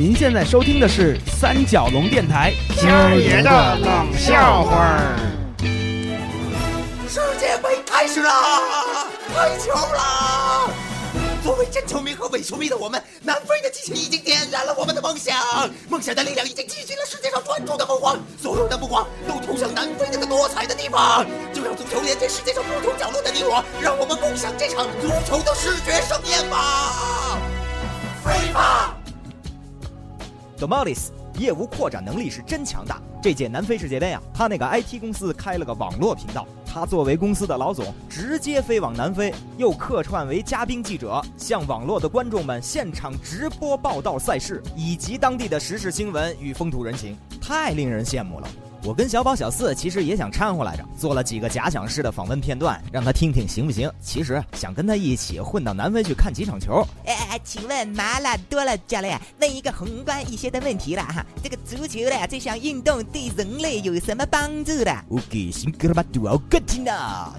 您现在收听的是三角龙电台今儿爷的冷笑话儿。世界杯开始啦！开球啦！作为真球迷和伪球迷的我们，南非的激情已经点燃了我们的梦想，梦想的力量已经击醒了世界上专注的凤凰，所有的目光都投向南非那个多彩的地方。就让足球连接世界上不同角落的你我，让我们共享这场足球的视觉盛宴吧！飞吧！Domalis 业务扩展能力是真强大。这届南非世界杯啊，他那个 IT 公司开了个网络频道，他作为公司的老总，直接飞往南非，又客串为嘉宾记者，向网络的观众们现场直播报道赛事以及当地的时事新闻与风土人情，太令人羡慕了。我跟小宝、小四其实也想掺和来着，做了几个假想式的访问片段，让他听听行不行？其实想跟他一起混到南非去看几场球。哎哎，请问麻辣多了教练，问一个宏观一些的问题了哈，这个足球的这项运动对人类有什么帮助的？我给新哥巴多个听呢，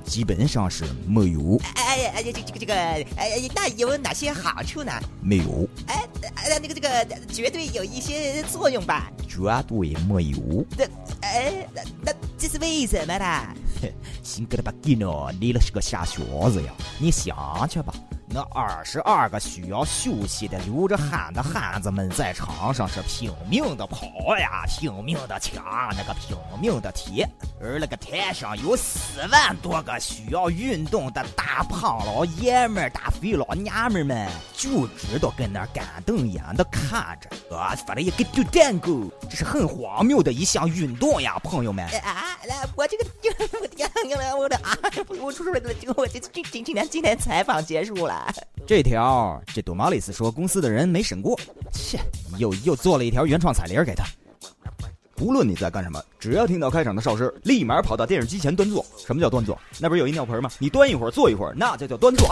基本上是没有，哎哎，这这个这个，哎，那有哪些好处呢？没有，哎，呃，那个这个绝对有一些作用吧？绝对没有。那，哎，那那这是为什么呢？新哥巴给呢，你那是个瞎小子呀！你想去吧。那二十二个需要休息的流着汗的汉子们在场上是拼命的跑呀，拼命的抢，那个拼命的踢，而那个台上有四万多个需要运动的大胖老爷们、大肥老娘们们，就知道跟那干瞪眼的看着，啊，发了一个丢蛋糕，这是很荒谬的一项运动呀，朋友们。啊，来我这个，我的天呀，我的啊，我出事了，这个我这今今今天今天采访结束了。这条，这多马里斯说公司的人没审过，切，又又做了一条原创彩铃给他。无论你在干什么，只要听到开场的哨声，立马跑到电视机前端坐。什么叫端坐？那不是有一尿盆吗？你端一会儿，坐一会儿，那就叫端坐。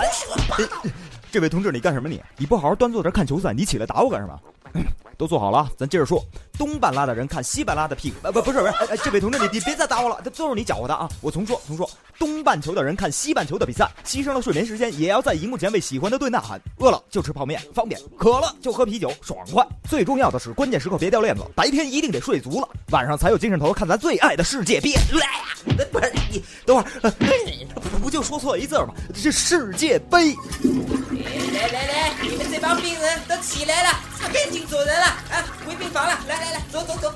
这位同志，你干什么你？你不好好端坐这看球赛，你起来打我干什么？都坐好了，咱接着说。东半拉的人看西半拉的屁股，呃不不是不是，哎，这位同志你你别再打我了，这都是你搅和的啊！我重说重说，东半球的人看西半球的比赛，牺牲了睡眠时间，也要在荧幕前为喜欢的队呐喊。饿了就吃泡面，方便；渴了就喝啤酒，爽快。最重要的是，关键时刻别掉链子，白天一定得睡足了，晚上才有精神头看咱最爱的世界杯。来呀不是你等会儿，不就说错一字吗？这是世界杯。来来来，你们这帮病人都起来了，擦干净走人了啊！回病房了，来来来，走走走。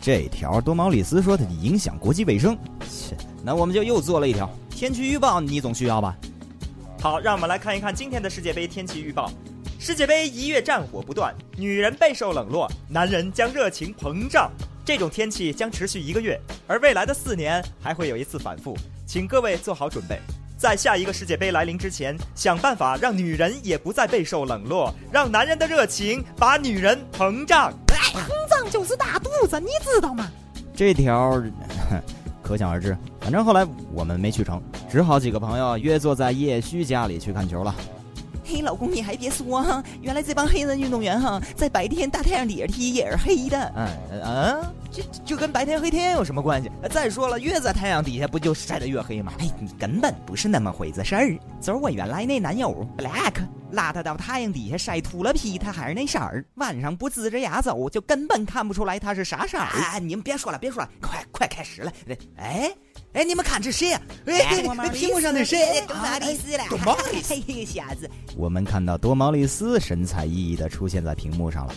这条多毛里斯说的影响国际卫生，切，那我们就又做了一条天气预报，你总需要吧？好，让我们来看一看今天的世界杯天气预报。世界杯一月战火不断，女人备受冷落，男人将热情膨胀。这种天气将持续一个月，而未来的四年还会有一次反复，请各位做好准备。在下一个世界杯来临之前，想办法让女人也不再备受冷落，让男人的热情把女人膨胀。膨胀就是大肚子，你知道吗？这条，可想而知。反正后来我们没去成，只好几个朋友约坐在叶虚家里去看球了。嘿，老公，你还别说哈，原来这帮黑人运动员哈，在白天大太阳底下踢也是黑的。嗯啊，这就跟白天黑天有什么关系？再说了，越在太阳底下不就晒得越黑吗？哎，你根本不是那么回事儿。就是我原来那男友 Black 拉他到太阳底下晒秃了皮，他还是那色儿。晚上不呲着牙走，就根本看不出来他是啥色儿。啊，你们别说了，别说了，快快开始了。哎。哎，你们看这谁呀？哎，屏幕上的谁？多毛利斯了，多毛利斯，嘿，瞎子。我们看到多毛利斯神采奕奕的出现在屏幕上了。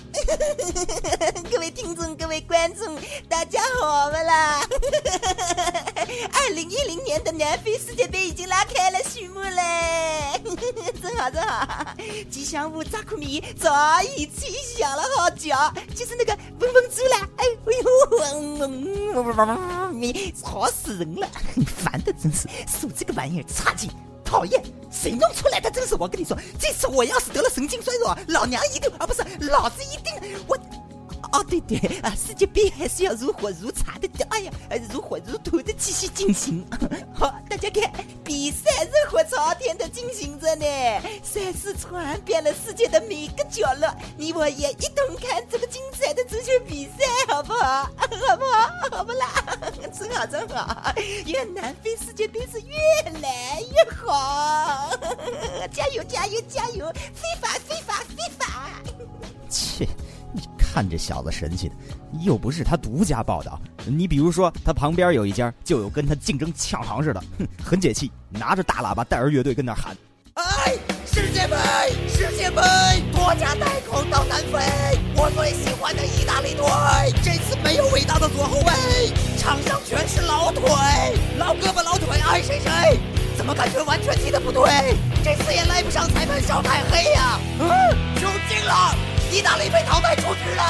各位听众，各位观众，大家好不啦？二零一零年的南非世界杯已经拉开了序幕嘞，真好真好！吉祥物扎库米早已吹响了号角，就是那个嗡嗡猪啦！哎呦，嗡嗡嗡嗡嗡，吵死人了！烦的真是，手这个玩意儿差劲，讨厌！谁弄出来的？真是我跟你说，这次我要是得了神经衰弱，老娘一定啊，不是老子一定我。哦，对对啊，世界杯还是要如火如茶的，哎呀，如火如荼的继续进行。好，大家看，比赛热火朝天的进行着呢，赛事传遍了世界的每个角落，你我也一同看这个精彩的足球比赛，好不好？好不啦？真好，真好！愿南非世界杯是越来越好！加油，加油，加油！非法，非法，非法！切，你看这小子神气的，又不是他独家报道。你比如说，他旁边有一家就有跟他竞争抢行似的，哼，很解气，拿着大喇叭带着乐队跟那喊：“哎，世界杯，世界杯，多加带口到南非，我最喜欢的意大利队，这次没有伟大的左后卫，场上全是老腿，老胳膊老腿爱谁谁。怎么感觉完全踢的不对？这次也赖不上裁判少太黑呀！嗯，出镜了，意大利被淘汰出局了。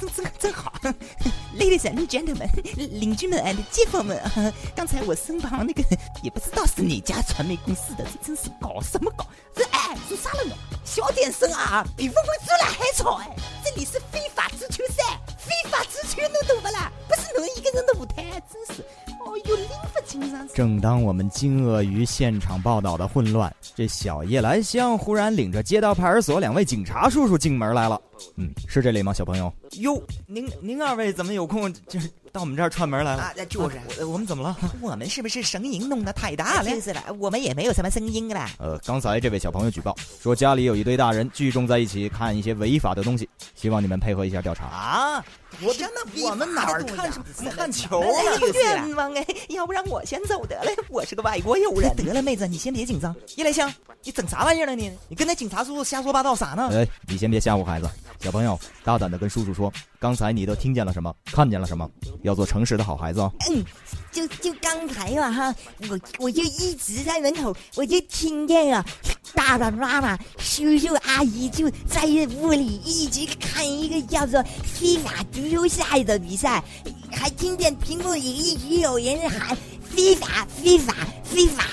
真真好，Ladies and gentlemen，邻居们 and 街坊们，刚才我身旁那个也不知道是哪家传媒公司的，这真是搞什么搞？这哎，做啥了呢？小点声啊，比峰峰出来还吵哎！这里是非法足球赛，非法足球能懂不啦？不是侬一个人的舞台，真是。哦哟，拎不清上。正当我们惊愕于现场报道的混乱，这小夜来香忽然领着街道派出所两位警察叔叔进门来了。嗯，是这里吗，小朋友？哟，您您二位怎么有空就是到我们这儿串门来了？啊，就是、我我们怎么了？我们是不是声音弄得太大了？就是了，我们也没有什么声音啦。呃，刚才这位小朋友举报说家里有一堆大人聚众在一起看一些违法的东西，希望你们配合一下调查。啊，我真的？我们哪儿看什么看球啊？冤枉哎！要不然我先走得了，我是个外国友人。得了，妹子，你先别紧张。叶来香，你整啥玩意儿呢？你你跟那警察叔叔瞎说八道啥呢？哎，你先别吓唬孩子。小朋友，大胆的跟叔叔说，刚才你都听见了什么？看见了什么？要做诚实的好孩子哦。嗯，就就刚才嘛哈，我我就一直在门口，我就听见了爸爸妈妈、叔叔阿姨就在屋里一直看一个叫做非法足球赛的比赛，还听见屏幕里一直有人喊非法、非法、非法。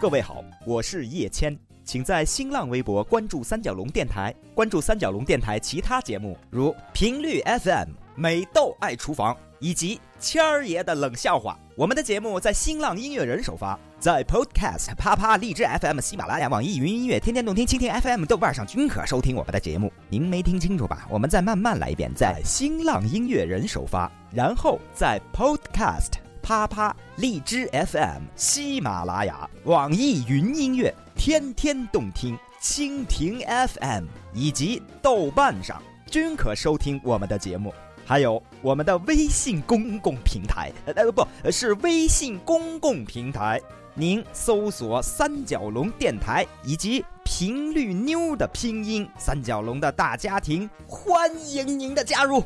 各位好，我是叶谦。请在新浪微博关注三角龙电台，关注三角龙电台其他节目，如频率 FM、美豆爱厨房以及谦儿爷的冷笑话。我们的节目在新浪音乐人首发，在 Podcast、啪啪、荔枝 FM、喜马拉雅、网易云音乐、天天动听、蜻蜓 FM、豆瓣上均可收听我们的节目。您没听清楚吧？我们再慢慢来一遍，在新浪音乐人首发，然后在 Podcast、啪啪、荔枝 FM、喜马拉雅、网易云音乐。天天动听，蜻蜓 FM 以及豆瓣上均可收听我们的节目，还有我们的微信公共平台，呃，不是微信公共平台，您搜索“三角龙电台”以及“频率妞”的拼音“三角龙”的大家庭，欢迎您的加入。